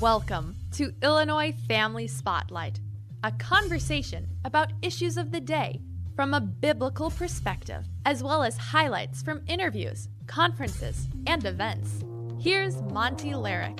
Welcome to Illinois Family Spotlight, a conversation about issues of the day from a biblical perspective, as well as highlights from interviews, conferences, and events. Here's Monte Larrick.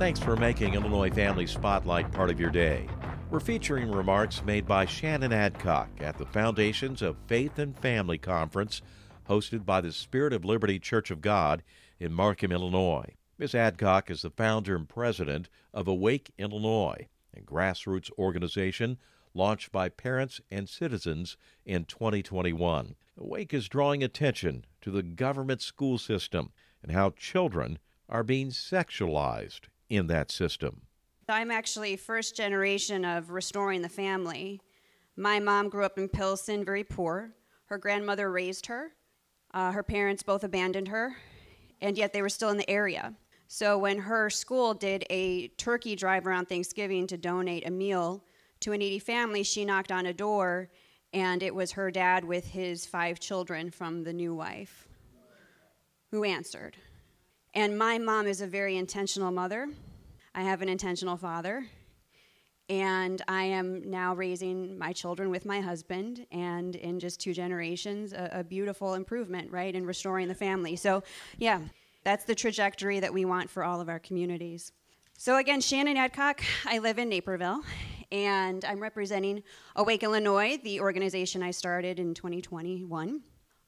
Thanks for making Illinois Family Spotlight part of your day. We're featuring remarks made by Shannon Adcock at the Foundations of Faith and Family Conference hosted by the Spirit of Liberty Church of God in Markham, Illinois. Ms. Adcock is the founder and president of Awake Illinois, a grassroots organization launched by parents and citizens in 2021. Awake is drawing attention to the government school system and how children are being sexualized in that system. I'm actually first generation of restoring the family. My mom grew up in Pilsen, very poor. Her grandmother raised her. Uh, her parents both abandoned her, and yet they were still in the area. So when her school did a turkey drive around Thanksgiving to donate a meal to a needy family, she knocked on a door, and it was her dad with his five children from the new wife who answered. And my mom is a very intentional mother. I have an intentional father. And I am now raising my children with my husband, and in just two generations, a, a, beautiful improvement, right, in restoring the family. So, yeah, that's the trajectory that we want for all of our communities. So, again, Shannon Adcock, I live in Naperville, and I'm representing Awake Illinois, the organization I started in 2021.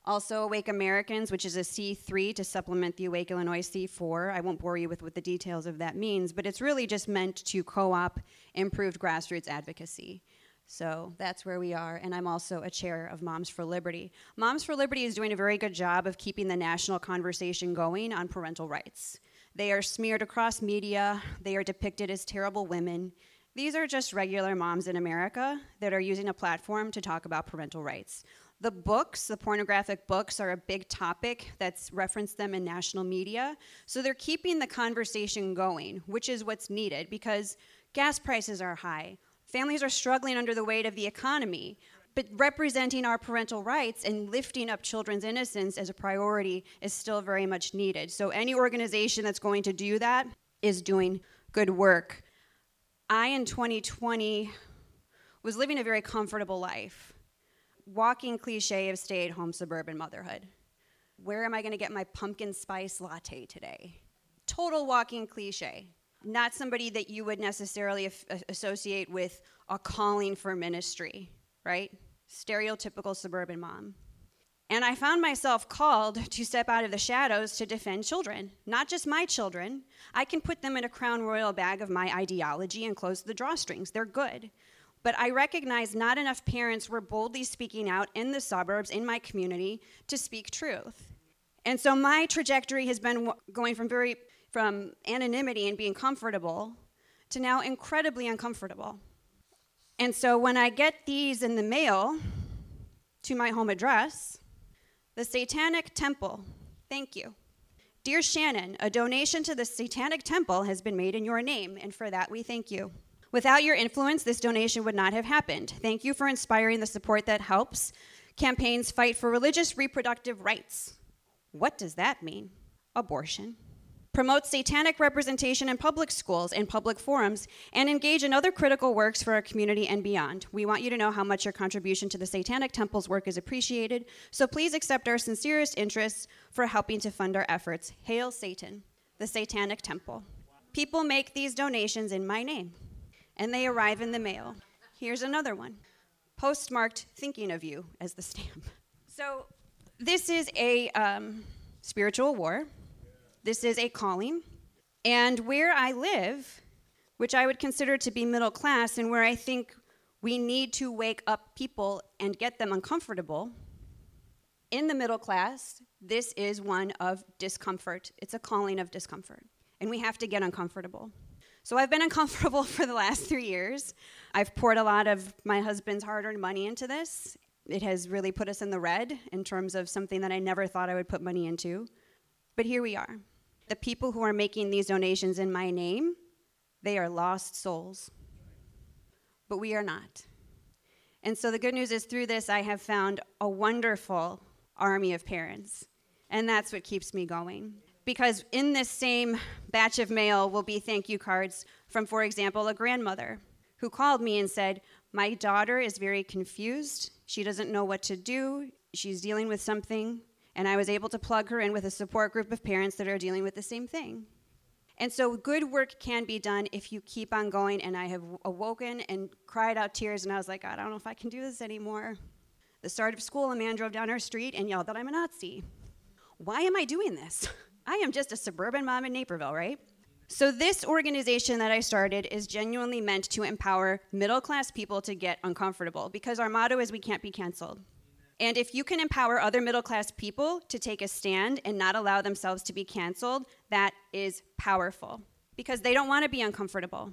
Also, Awake Americans, which is a C3 to supplement the Awake Illinois C4. I won't bore you with what the details of that means, but it's really just meant to co op improved grassroots advocacy. So that's where we are. And I'm also a chair of Moms for Liberty. Moms for Liberty is doing a very good job of keeping the national conversation going on parental rights. They are smeared across media, they are depicted as terrible women. These are just regular moms in America that are using a platform to talk about parental rights. The books, the pornographic books, are a big topic that's referenced them in national media. So they're keeping the conversation going, which is what's needed because gas prices are high. Families are struggling under the weight of the economy. But representing our parental rights and lifting up children's innocence as a priority is still very much needed. So, any organization that's going to do that is doing good work. I, in 2020, was living a very comfortable life walking cliche of stay at home suburban motherhood. Where am I going to get my pumpkin spice latte today? Total walking cliche. Not somebody that you would necessarily associate with a calling for ministry, right? Stereotypical suburban mom. And I found myself called to step out of the shadows to defend children, not just my children. I can put them in a crown royal bag of my ideology and close the drawstrings. They're good. But I recognize not enough parents were boldly speaking out in the suburbs, in my community, to speak truth. And so my trajectory has been going from very from anonymity and being comfortable to now incredibly uncomfortable. And so when I get these in the mail to my home address, the Satanic Temple, thank you. Dear Shannon, a donation to the Satanic Temple has been made in your name, and for that we thank you. Without your influence, this donation would not have happened. Thank you for inspiring the support that helps campaigns fight for religious reproductive rights. What does that mean? Abortion. Promote satanic representation in public schools and public forums, and engage in other critical works for our community and beyond. We want you to know how much your contribution to the Satanic Temple's work is appreciated, so please accept our sincerest interests for helping to fund our efforts. Hail Satan, the Satanic Temple. People make these donations in my name and they arrive in the mail. Here's another one postmarked thinking of you as the stamp. So, this is a um, spiritual war, this is a calling, and where I live, which I would consider to be middle class, and where I think we need to wake up people and get them uncomfortable. In the middle class, this is one of discomfort. It's a calling of discomfort. And we have to get uncomfortable. So I've been uncomfortable for the last three years. I've poured a lot of my husband's hard earned money into this. It has really put us in the red in terms of something that I never thought I would put money into. But here we are. The people who are making these donations in my name, they are lost souls. But we are not. And so the good news is through this, I have found a wonderful army of parents And that's what keeps me going. Because in this same batch of mail will be thank you cards from, for example, a grandmother who called me and said, My daughter is very confused. She doesn't know what to do. She's dealing with something. And I was able to plug her in with a support group of parents that are dealing with the same thing. And so good work can be done if you keep on going. And I have awoken and cried out tears, and I was like, I don't know if I can do this anymore. The start of school, a man drove down our street and yelled that I'm a Nazi. Why am I doing this? I am just a suburban mom in Naperville, right? So, this organization that I started is genuinely meant to empower middle class people to get uncomfortable because our motto is we can't be canceled. And if you can empower other middle class people to take a stand and not allow themselves to be canceled, that is powerful because they don't want to be uncomfortable.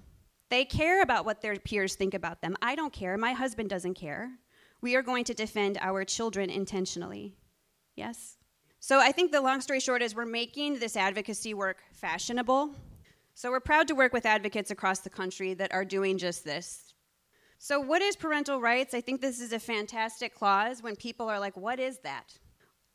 They care about what their peers think about them. I don't care. My husband doesn't care. We are going to defend our children intentionally. Yes? So I think the long story short is we're making this advocacy work fashionable. So we're proud to work with advocates across the country that are doing just this so, what is parental rights? I think this is a fantastic clause when people are like, what is that?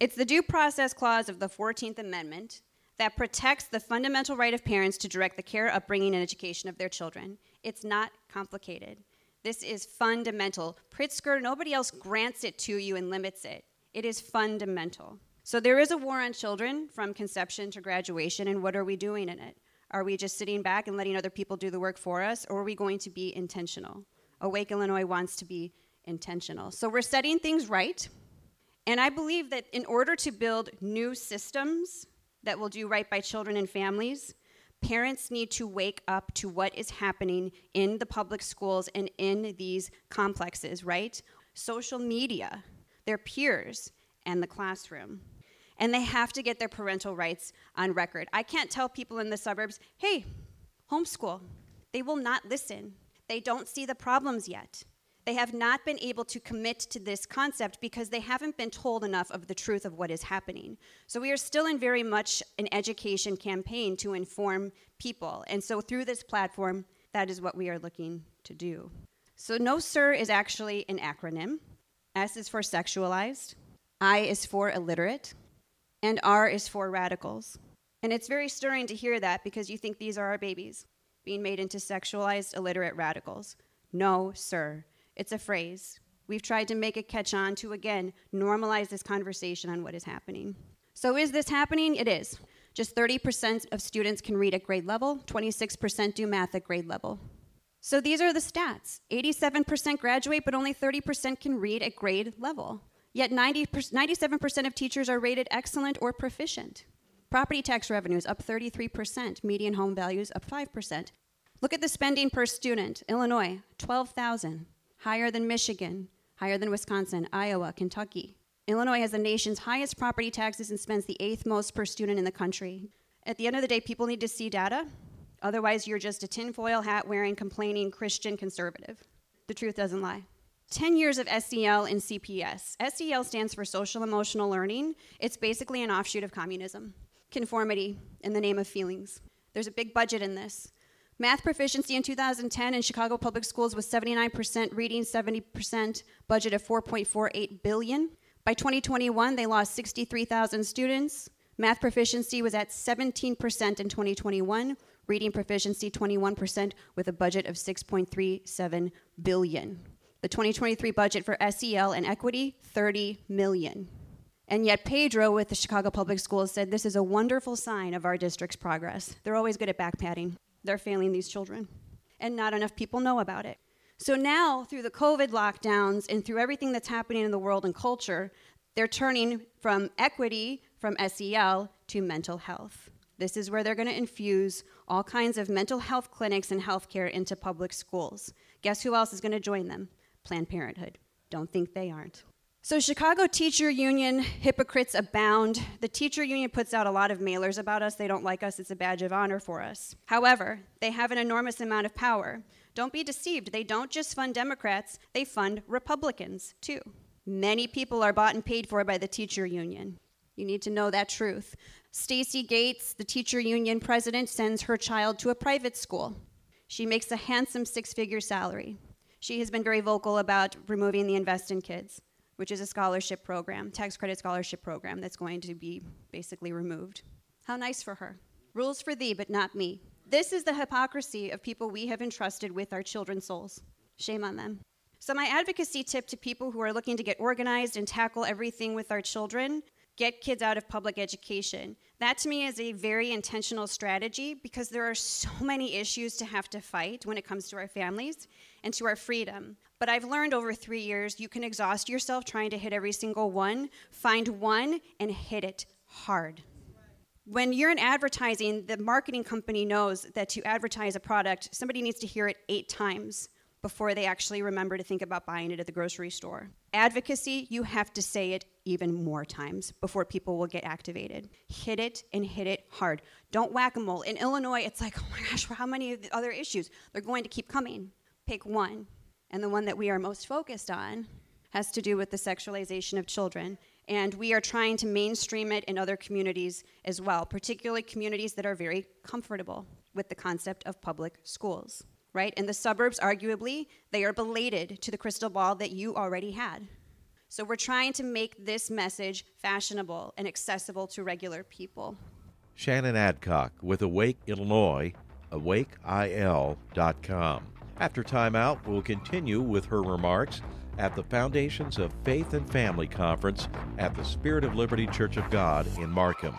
It's the due process clause of the 14th Amendment that protects the fundamental right of parents to direct the care, upbringing, and education of their children. It's not complicated. This is fundamental. Pritzker, nobody else grants it to you and limits it. It is fundamental. So there is a war on children from conception to graduation, and what are we doing in it? Are we just sitting back and letting other people do the work for us, or are we going to be intentional? Awake Illinois wants to be intentional. So we're setting things right. And I believe that in order to build new systems that will do right by children and families, parents need to wake up to what is happening in the public schools and in these complexes, right? Social media, their peers, and the classroom. And they have to get their parental rights on record. I can't tell people in the suburbs, hey, homeschool. They will not listen. They don't see the problems yet. They have not been able to commit to this concept because they haven't been told enough of the truth of what is happening. So we are still in very much an education campaign to inform people. And so through this platform, that is what we are looking to do. So No Sir is actually an acronym. S is for sexualized, I is for illiterate, and R is for radicals. And it's very stirring to hear that because you think these are our babies being made into sexualized, illiterate radicals. No, sir. It's a phrase. We've tried to make it catch on to, again, normalize this conversation on what is happening. So, is this happening? It is. Just 30% of students can read at grade level, 26% do math at grade level. So, these are the stats 87% graduate, but only 30% can read at grade level. Yet 90 97% of teachers are rated excellent or proficient. Property tax revenues up 33%, median home values up 5%. Look at the spending per student. Illinois, 12,000, higher than Michigan, higher than Wisconsin, Iowa, Kentucky. Illinois has the nation's highest property taxes and spends the eighth most per student in the country. At the end of the day, people need to see data. Otherwise, you're just a tinfoil hat wearing, complaining Christian conservative. The truth doesn't lie. 10 years of SEL in CPS. SEL stands for social emotional learning. It's basically an offshoot of communism conformity in the name of feelings. There's a big budget in this. Math proficiency in 2010 in Chicago public schools was 79%, reading 70%, budget of 4.48 billion. By 2021, they lost 63,000 students. Math proficiency was at 17% in 2021, reading proficiency 21% with a budget of 6.37 billion. The 2023 budget for SEL and equity 30 million. And yet, Pedro with the Chicago Public Schools said this is a wonderful sign of our district's progress. They're always good at backpatting. They're failing these children. And not enough people know about it. So now, through the COVID lockdowns and through everything that's happening in the world and culture, they're turning from equity, from SEL, to mental health. This is where they're going to infuse all kinds of mental health clinics and healthcare into public schools. Guess who else is going to join them? Planned Parenthood. Don't think they aren't. So, Chicago Teacher Union hypocrites abound. The teacher union puts out a lot of mailers about us. They don't like us, it's a badge of honor for us. However, they have an enormous amount of power. Don't be deceived. They don't just fund Democrats, they fund Republicans too. Many people are bought and paid for by the teacher union. You need to know that truth. Stacy Gates, the teacher union president, sends her child to a private school. She makes a handsome six figure salary. She has been very vocal about removing the Invest in Kids. which is a scholarship program, tax credit scholarship program that's going to be basically removed. How nice for her. Rules for thee, but not me. This is the hypocrisy of people we have entrusted with our children's souls. Shame on them. So, my advocacy tip to people who are looking to get organized and tackle everything with our children get kids out of public education. That to me is a very intentional strategy because there are so many issues to have to fight when it comes to our families and to our freedom. But I've learned over three years you can exhaust yourself trying to hit every single one, find one, and hit it hard. When you're in advertising, the marketing company knows that to advertise a product, somebody needs to hear it eight times before they actually remember to think about buying it at the grocery store. Advocacy, you have to say it even more times before people will get activated. Hit it and hit it hard. Don't whack a mole. In Illinois, it's like, oh my gosh, how many of the other issues? They're going to keep coming. Pick one. And the one that we are most focused on has to do with the sexualization of children. And we are trying to mainstream it in other communities as well, particularly communities that are very comfortable with the concept of public schools right? In the suburbs, arguably, they are belated to the crystal ball that you already had. So we're trying to make this message fashionable and accessible to regular people. Shannon Adcock with Awake Illinois, awakeil.com. After timeout, we'll continue with her remarks at the Foundations of Faith and Family Conference at the Spirit of Liberty Church of God in Markham.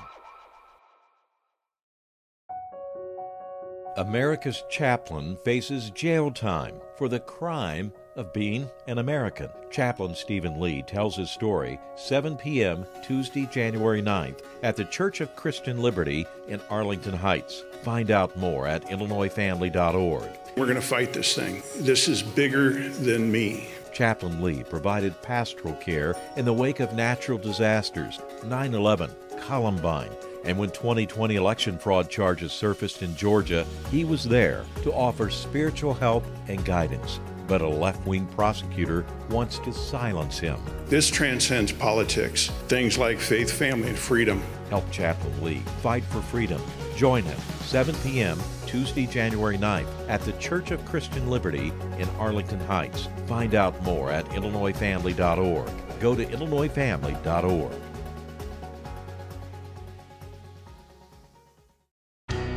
America's chaplain faces jail time for the crime of being an American. Chaplain Stephen Lee tells his story 7 p.m. Tuesday, January 9th at the Church of Christian Liberty in Arlington Heights. Find out more at IllinoisFamily.org. We're going to fight this thing. This is bigger than me. Chaplain Lee provided pastoral care in the wake of natural disasters 9 11, Columbine, and when 2020 election fraud charges surfaced in Georgia, he was there to offer spiritual help and guidance. But a left wing prosecutor wants to silence him. This transcends politics. Things like faith, family, and freedom. Help Chaplain Lee fight for freedom. Join him 7 p.m. Tuesday, January 9th at the Church of Christian Liberty in Arlington Heights. Find out more at IllinoisFamily.org. Go to IllinoisFamily.org.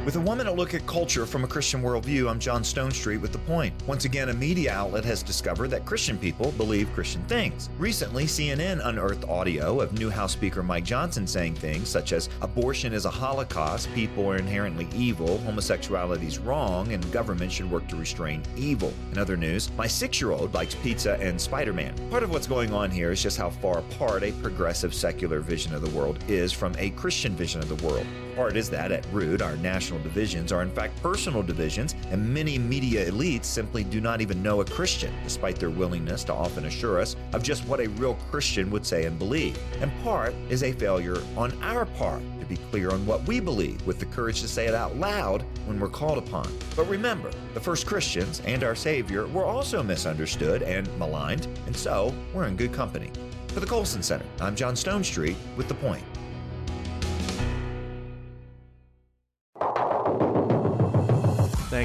With a one minute look at culture from a Christian worldview, I'm John Stonestreet with The Point. Once again, a media outlet has discovered that Christian people believe Christian things. Recently, CNN unearthed audio of new House Speaker Mike Johnson saying things such as abortion is a holocaust, people are inherently evil, homosexuality is wrong, and government should work to restrain evil. In other news, my six year old likes pizza and Spider Man. Part of what's going on here is just how far apart a progressive secular vision of the world is from a Christian vision of the world. Part is that at root, our national divisions are in fact personal divisions, and many media elites simply do not even know a Christian, despite their willingness to often assure us of just what a real Christian would say and believe. And part is a failure on our part to be clear on what we believe with the courage to say it out loud when we're called upon. But remember, the first Christians and our Savior were also misunderstood and maligned, and so we're in good company. For the Colson Center, I'm John Stonestreet with The Point.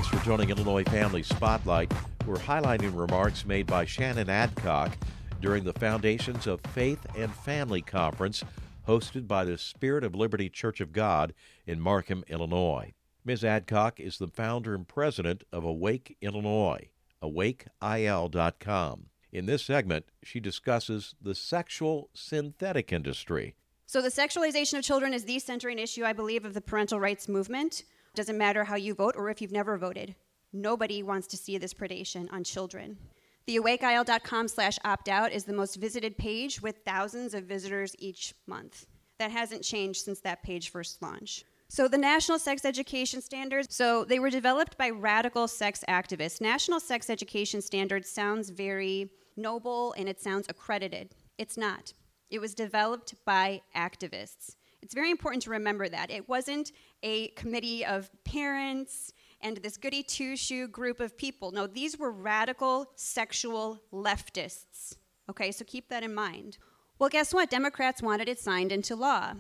Thanks for joining Illinois Family Spotlight. We're highlighting remarks made by Shannon Adcock during the Foundations of Faith and Family Conference hosted by the Spirit of Liberty Church of God in Markham, Illinois. Ms. Adcock is the founder and president of Awake Illinois, awakeil.com. In this segment, she discusses the sexual synthetic industry. So, the sexualization of children is the centering issue, I believe, of the parental rights movement. Doesn't matter how you vote or if you've never voted. Nobody wants to see this predation on children. The awakeil.com slash opt out is the most visited page with thousands of visitors each month. That hasn't changed since that page first launched. So, the National Sex Education Standards, so they were developed by radical sex activists. National Sex Education Standards sounds very noble and it sounds accredited. It's not. It was developed by activists. It's very important to remember that. It wasn't a committee of parents and this goody two shoe group of people. No, these were radical sexual leftists. Okay, so keep that in mind. Well, guess what? Democrats wanted it signed into law.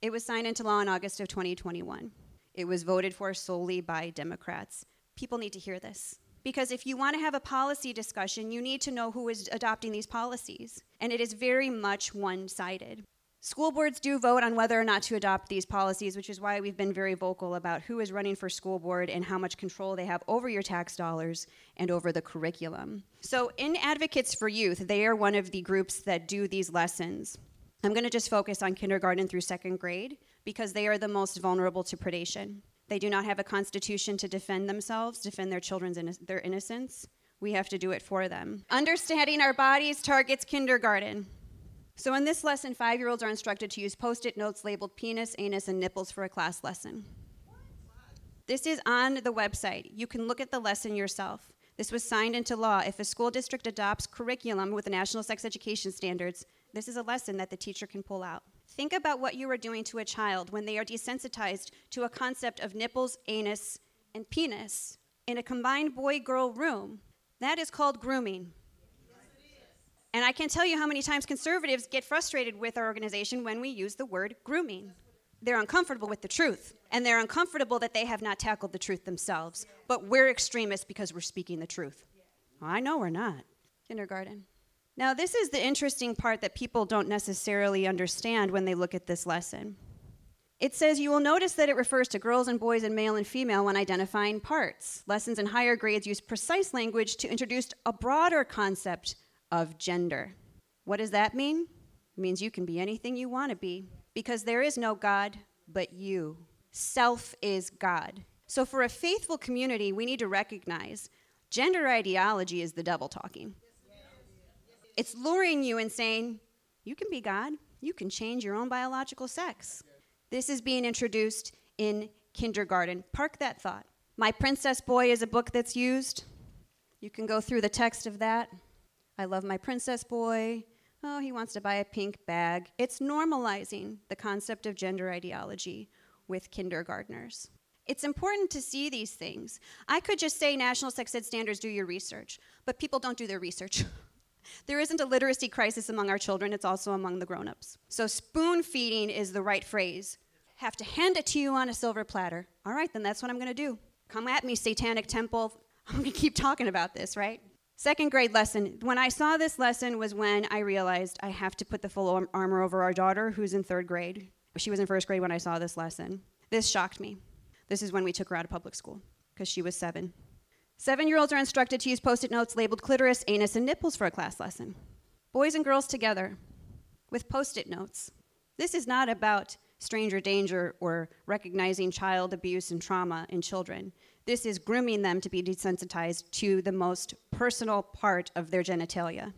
It was signed into law in August of 2021. It was voted for solely by Democrats. People need to hear this. Because if you want to have a policy discussion, you need to know who is adopting these policies. And it is very much one sided. School boards do vote on whether or not to adopt these policies, which is why we've been very vocal about who is running for school board and how much control they have over your tax dollars and over the curriculum. So, in Advocates for Youth, they are one of the groups that do these lessons. I'm going to just focus on kindergarten through second grade because they are the most vulnerable to predation. They do not have a constitution to defend themselves, defend their children's inno- their innocence. We have to do it for them. Understanding our bodies targets kindergarten. So, in this lesson, five year olds are instructed to use post it notes labeled penis, anus, and nipples for a class lesson. This is on the website. You can look at the lesson yourself. This was signed into law. If a school district adopts curriculum with the national sex education standards, this is a lesson that the teacher can pull out. Think about what you are doing to a child when they are desensitized to a concept of nipples, anus, and penis in a combined boy girl room. That is called grooming. And I can't tell you how many times conservatives get frustrated with our organization when we use the word grooming. They're uncomfortable with the truth, and they're uncomfortable that they have not tackled the truth themselves. But we're extremists because we're speaking the truth. I know we're not. Kindergarten. Now, this is the interesting part that people don't necessarily understand when they look at this lesson. It says you will notice that it refers to girls and boys and male and female when identifying parts. Lessons in higher grades use precise language to introduce a broader concept of gender. What does that mean? It means you can be anything you want to be because there is no God but you. Self is God. So, for a faithful community, we need to recognize gender ideology is the devil talking. It's luring you and saying, you can be God, you can change your own biological sex. This is being introduced in kindergarten. Park that thought. My Princess Boy is a book that's used. You can go through the text of that. I love my princess boy. Oh, he wants to buy a pink bag. It's normalizing the concept of gender ideology with kindergartners. It's important to see these things. I could just say national sex ed standards, do your research, but people don't do their research. there isn't a literacy crisis among our children, it's also among the grown ups. So, spoon feeding is the right phrase. Have to hand it to you on a silver platter. All right, then that's what I'm going to do. Come at me, Satanic Temple. I'm going to keep talking about this, right? Second grade lesson. When I saw this lesson was when I realized I have to put the full armor over our daughter who's in third grade. She was in first grade when I saw this lesson. This shocked me. This is when we took her out of public school because she was seven. Seven year olds are instructed to use post it notes labeled clitoris, anus, and nipples for a class lesson. Boys and girls together with post it notes. This is not about stranger danger or recognizing child abuse and trauma in children. This is grooming them to be desensitized to the most personal part of their genitalia.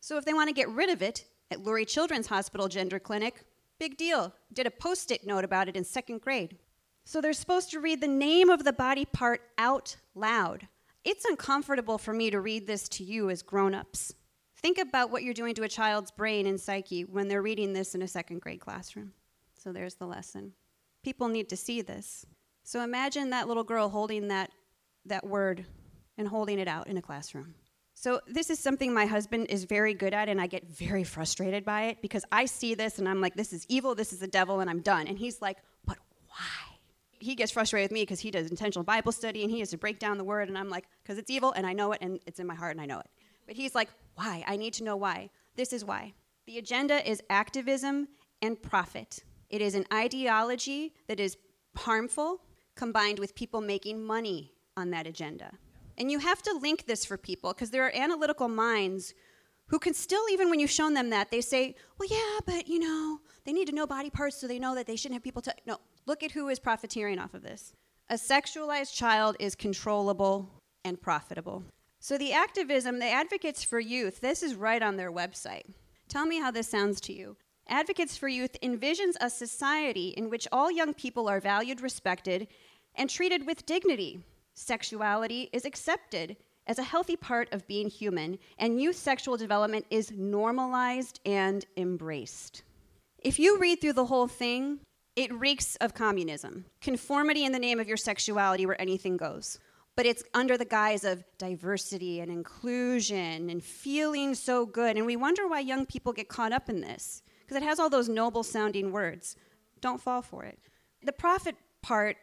So if they want to get rid of it, at Lurie Children's Hospital Gender Clinic, big deal. Did a post it note about it in second grade. So they're supposed to read the name of the body part out loud. It's uncomfortable for me to read this to you as grown ups. Think about what you're doing to a child's brain and psyche when they're reading this in a second grade classroom. So there's the lesson. People need to see this. So imagine that little girl holding that, that word and holding it out in a classroom. So this is something my husband is very good at, and I get very frustrated by it because I see this and I'm like, this is evil, this is the devil, and I'm done. And he's like, but why? He gets frustrated with me because he does intentional Bible study and he has to break down the word, and I'm like, because it's evil and I know it and it's in my heart and I know it. But he's like, why? I need to know why. This is why. The agenda is activism and profit. It is an ideology that is harmful combined with people making money on that agenda. And you have to link this for people because there are analytical minds who can still, even when you've shown them that, they say, well, yeah, but you know, they need to know body parts so they know that they shouldn't have people to. No, look at who is profiteering off of this. A sexualized child is controllable and profitable. So the activism, the advocates for youth, this is right on their website. Tell me how this sounds to you. Advocates for Youth envisions a society in which all young people are valued, respected, and treated with dignity. Sexuality is accepted as a healthy part of being human, and youth sexual development is normalized and embraced. If you read through the whole thing, it reeks of communism. Conformity in the name of your sexuality where anything goes. But it's under the guise of diversity and inclusion and feeling so good. And we wonder why young people get caught up in this because it has all those noble sounding words. Don't fall for it. The profit part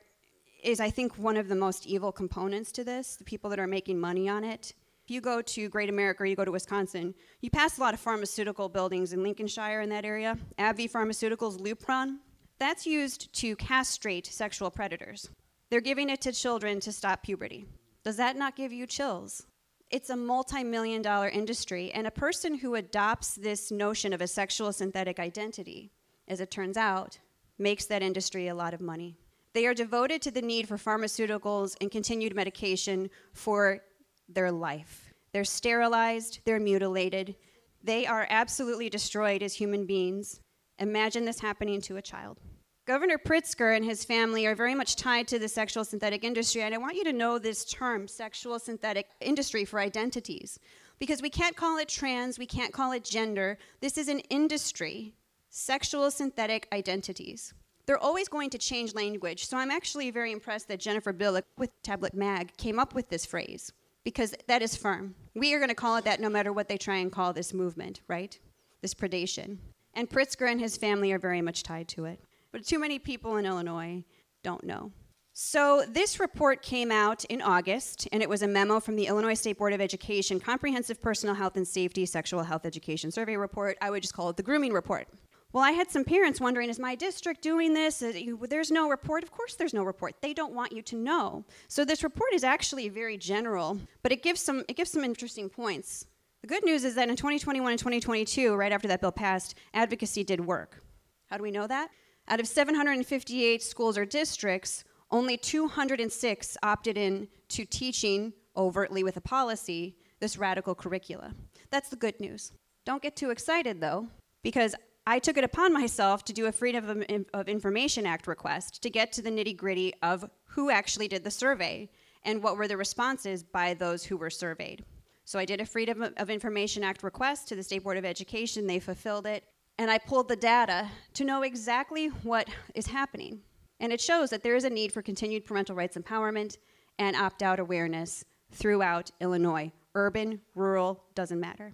is, I think, one of the most evil components to this, the people that are making money on it. If you go to Great America or you go to Wisconsin, you pass a lot of pharmaceutical buildings in Lincolnshire in that area. AbbVie Pharmaceuticals, Lupron, that's used to castrate sexual predators. They're giving it to children to stop puberty. Does that not give you chills? It's a multi million dollar industry, and a person who adopts this notion of a sexual synthetic identity, as it turns out, makes that industry a lot of money. They are devoted to the need for pharmaceuticals and continued medication for their life. They're sterilized, they're mutilated, they are absolutely destroyed as human beings. Imagine this happening to a child. Governor Pritzker and his family are very much tied to the sexual synthetic industry, and I want you to know this term, sexual synthetic industry, for identities. Because we can't call it trans, we can't call it gender. This is an industry, sexual synthetic identities. They're always going to change language, so I'm actually very impressed that Jennifer Bilek with Tablet Mag came up with this phrase because that is firm. We are going to call it that no matter what they try and call this movement, right? This predation. And Pritzker and his family are very much tied to it. But too many people in Illinois don't know. So, this report came out in August, and it was a memo from the Illinois State Board of Education Comprehensive Personal Health and Safety Sexual Health Education Survey Report. I would just call it the grooming report. Well, I had some parents wondering, is my district doing this? There's no report. Of course, there's no report. They don't want you to know. So this report is actually very general, but it gives some it gives some interesting points. The good news is that in 2021 and 2022, right after that bill passed, advocacy did work. How do we know that? Out of 758 schools or districts, only 206 opted in to teaching overtly with a policy this radical curricula. That's the good news. Don't get too excited though, because I took it upon myself to do a Freedom of Information Act request to get to the nitty gritty of who actually did the survey and what were the responses by those who were surveyed. So I did a Freedom of Information Act request to the State Board of Education. They fulfilled it. And I pulled the data to know exactly what is happening. And it shows that there is a need for continued parental rights empowerment and opt out awareness throughout Illinois. Urban, rural, doesn't matter.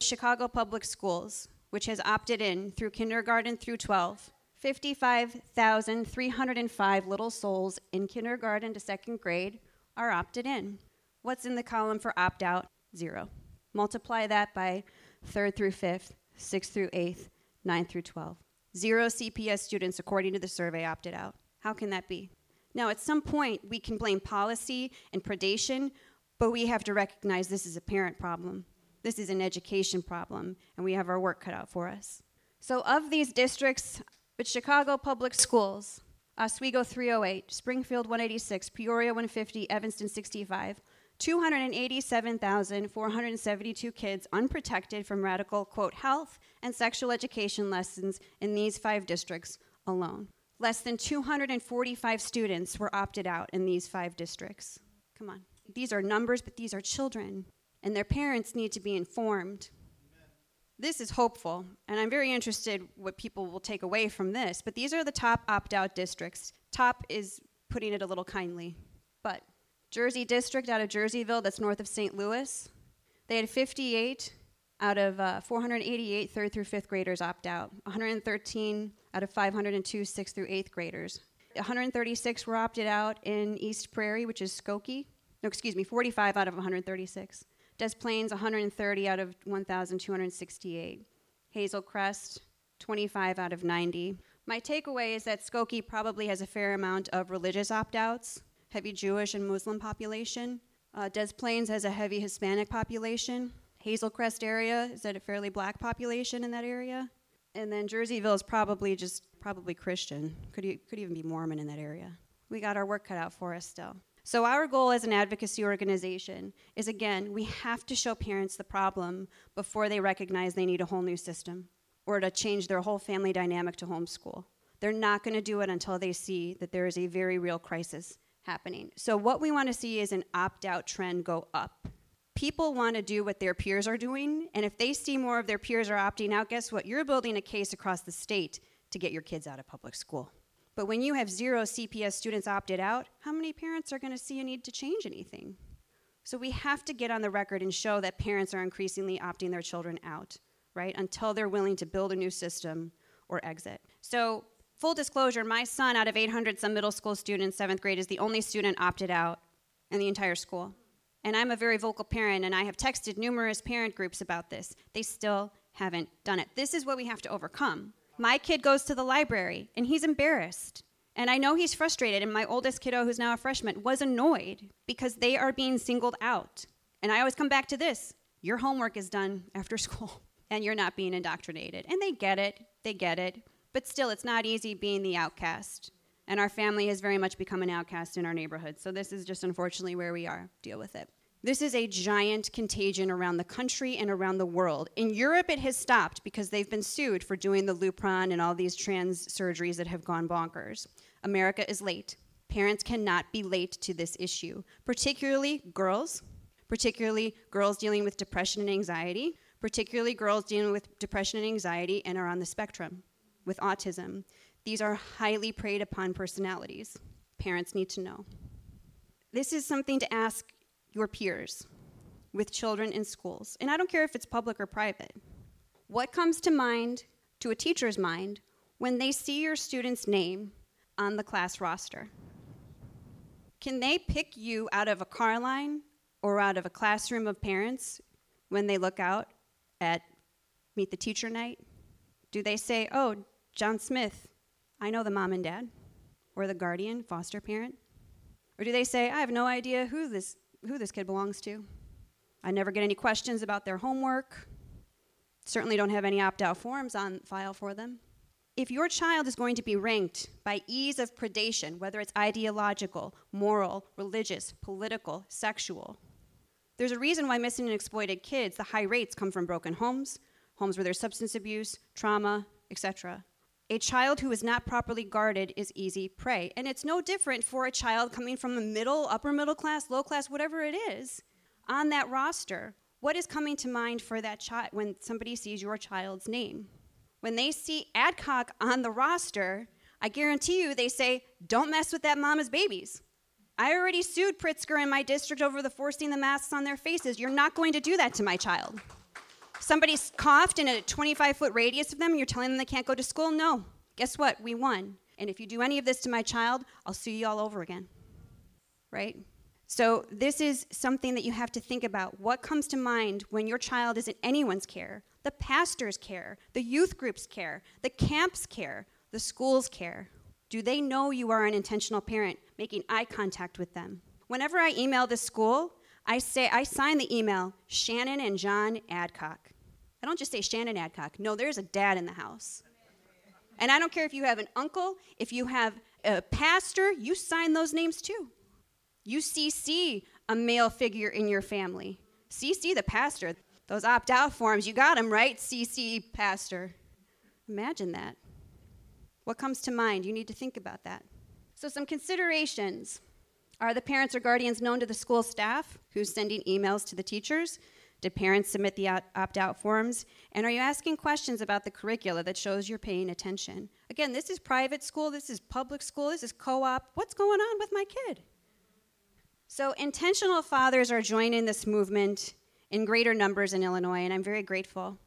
Chicago Public Schools which has opted in through kindergarten through 12. 55,305 little souls in kindergarten to second grade are opted in. What's in the column for opt out? Zero. Multiply that by third through fifth, sixth through eighth, ninth through 12. Zero CPS students, according to the survey, opted out. How can that be? Now, at some point, we can blame policy and predation, but we have to recognize this is a parent problem. This is an education problem, and we have our work cut out for us. So, of these districts, but Chicago Public Schools, Oswego 308, Springfield 186, Peoria 150, Evanston 65, 287,472 kids unprotected from radical, quote, health and sexual education lessons in these five districts alone. Less than 245 students were opted out in these five districts. Come on. These are numbers, but these are children and their parents need to be informed. This is hopeful, and I'm very interested what people will take away from this. But these are the top opt out districts. Top is putting it a little kindly. But Jersey District out of Jerseyville, that's north of St. Louis, they had 58 out of uh, 488 third through fifth graders opt out, 113 out of 502 sixth through eighth graders. 136 were opted out in East Prairie, which is Skokie. No, excuse me, 45 out of 136. Des Plaines, 130 out of 1,268. Hazel Crest, 25 out of 90. My takeaway is that Skokie probably has a fair amount of religious opt outs, heavy Jewish and Muslim population. Uh, Des Plaines has a heavy Hispanic population. Hazel Crest area is that a fairly black population in that area. And then Jerseyville is probably just probably Christian. Could, could even be Mormon in that area. We got our work cut out for us still. So, our goal as an advocacy organization is again, we have to show parents the problem before they recognize they need a whole new system or to change their whole family dynamic to homeschool. They're not going to do it until they see that there is a very real crisis happening. So, what we want to see is an opt out trend go up. People want to do what their peers are doing, and if they see more of their peers are opting out, guess what? You're building a case across the state to get your kids out of public school. But when you have zero CPS students opted out, how many parents are going to see a need to change anything? So we have to get on the record and show that parents are increasingly opting their children out, right? Until they're willing to build a new system or exit. So full disclosure, my son, out of 800 some middle school students, seventh grade, is the only student opted out in the entire school. And I'm a very vocal parent, and I have texted numerous parent groups about this. They still haven't done it. This is what we have to overcome. My kid goes to the library, and he's embarrassed. And I know he's frustrated, and my oldest kiddo, who's now a freshman, was annoyed because they are being singled out. And I always come back to this your homework is done after school, and you're not being indoctrinated. And they get it, they get it. But still, it's not easy being the outcast. And our family has very much become an outcast in our neighborhood. So this is just unfortunately where we are. Deal with it. This is a giant contagion around the country and around the world. In Europe, it has stopped because they've been sued for doing the Lupron and all these trans surgeries that have gone bonkers. America is late. Parents cannot be late to this issue, particularly girls, particularly girls dealing with depression and anxiety, particularly girls dealing with depression and anxiety and are on the spectrum with autism. These are highly preyed upon personalities. Parents need to know. This is something to ask your peers with children in schools. And I don't care if it's public or private. What comes to mind to a teacher's mind when they see your student's name on the class roster? Can they pick you out of a car line or out of a classroom of parents when they look out at Meet the Teacher Night? Do they say, Oh, John Smith, I know the mom and dad, or the guardian, foster parent? Or do they say, I have no idea who this who this kid belongs to. I never get any questions about their homework. Certainly don't have any opt out forms on file for them. If your child is going to be ranked by ease of predation, whether it's ideological, moral, religious, political, sexual, there's a reason why missing and exploited kids, the high rates come from broken homes, homes where there's substance abuse, trauma, etc. A child who is not properly guarded is easy prey. And it's no different for a child coming from a middle, upper middle class, low class, whatever it is, on that roster. What is coming to mind for that child when somebody sees your child's name? When they see Adcock on the roster, I guarantee you they say, don't mess with that mama's babies. I already sued Pritzker in my district over the forcing the masks on their faces. You're not going to do that to my child somebody's coughed in a 25 foot radius of them and you're telling them they can't go to school? No. Guess what? We won. And if you do any of this to my child, I'll sue you all over again. Right? So, this is something that you have to think about. What comes to mind when your child is in anyone's care? The pastor's care, the youth group's care, the camp's care, the school's care. Do they know you are an intentional parent, making eye contact with them? Whenever I email the school, I say I sign the email Shannon and John Adcock. I don't just say Shannon Adcock. No, there's a dad in the house. And I don't care if you have an uncle, if you have a pastor, you sign those names too. You CC a male figure in your family. CC the pastor. Those opt out forms, you got them, right? CC pastor. Imagine that. What comes to mind? You need to think about that. So, some considerations. Are the parents or guardians known to the school staff who's sending emails to the teachers? Did parents submit the opt out forms? And are you asking questions about the curricula that shows you're paying attention? Again, this is private school, this is public school, this is co op. What's going on with my kid? So, intentional fathers are joining this movement in greater numbers in Illinois, and I'm very grateful.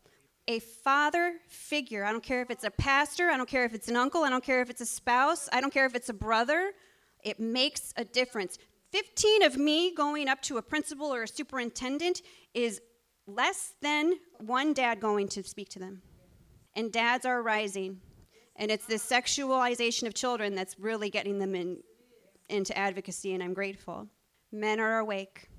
A father figure, I don't care if it's a pastor, I don't care if it's an uncle, I don't care if it's a spouse, I don't care if it's a brother, it makes a difference. 15 of me going up to a principal or a superintendent is less than one dad going to speak to them. And dads are rising. And it's this sexualization of children that's really getting them in, into advocacy, and I'm grateful. Men are awake.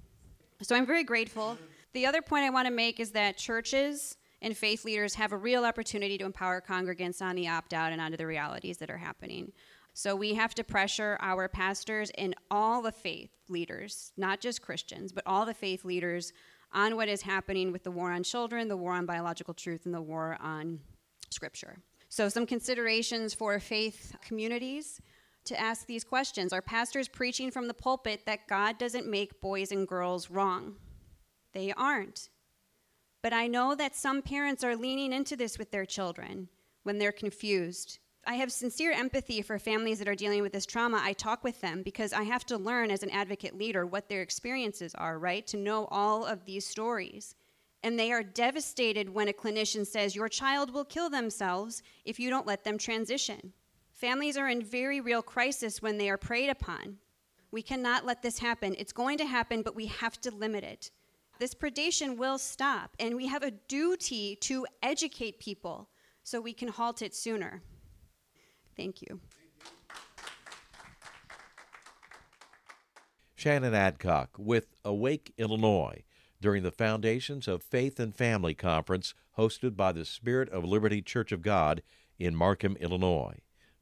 So I'm very grateful. The other point I want to make is that churches and faith leaders have a real opportunity to empower congregants on the opt out and onto the realities that are happening. So we have to pressure our pastors and all the faith leaders, not just Christians, but all the faith leaders on what is happening with the war on children, the war on biological truth, and the war on scripture. So, some considerations for faith communities to ask these questions Are pastors preaching from the pulpit that God doesn't make boys and girls wrong? They aren't. But I know that some parents are leaning into this with their children when they're confused I have sincere empathy for families that are dealing with this trauma. I talk with them because I have to learn as an advocate leader what their experiences are, right? To know all of these stories. And they are devastated when a clinician says, Your child will kill themselves if you don't let them transition. Families are in very real crisis when they are preyed upon. We cannot let this happen. It's going to happen, but we have to limit it. This predation will stop, and we have a duty to educate people so we can halt it sooner. Thank you. Shannon Adcock with Awake Illinois during the Foundations of Faith and Family Conference hosted by the Spirit of Liberty Church of God in Markham, Illinois.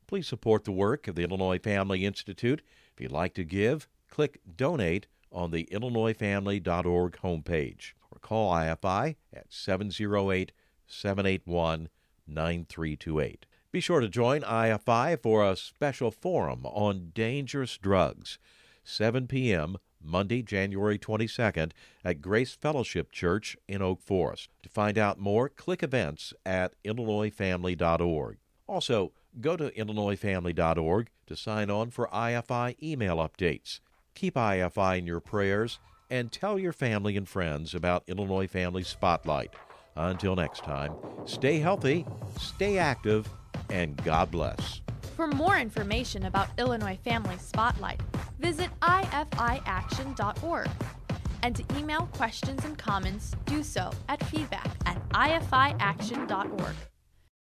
Please support the work of the Illinois Family Institute. If you'd like to give, click Donate on the IllinoisFamily.org homepage or call IFI at 708 781 9328. Be sure to join IFI for a special forum on dangerous drugs, 7 p.m. Monday, January 22nd at Grace Fellowship Church in Oak Forest. To find out more, click events at IllinoisFamily.org. Also, go to IllinoisFamily.org to sign on for IFI email updates. Keep IFI in your prayers and tell your family and friends about Illinois Family Spotlight. Until next time, stay healthy, stay active, and God bless. For more information about Illinois Family Spotlight, visit ifiaction.org. And to email questions and comments, do so at feedback at ifiaction.org.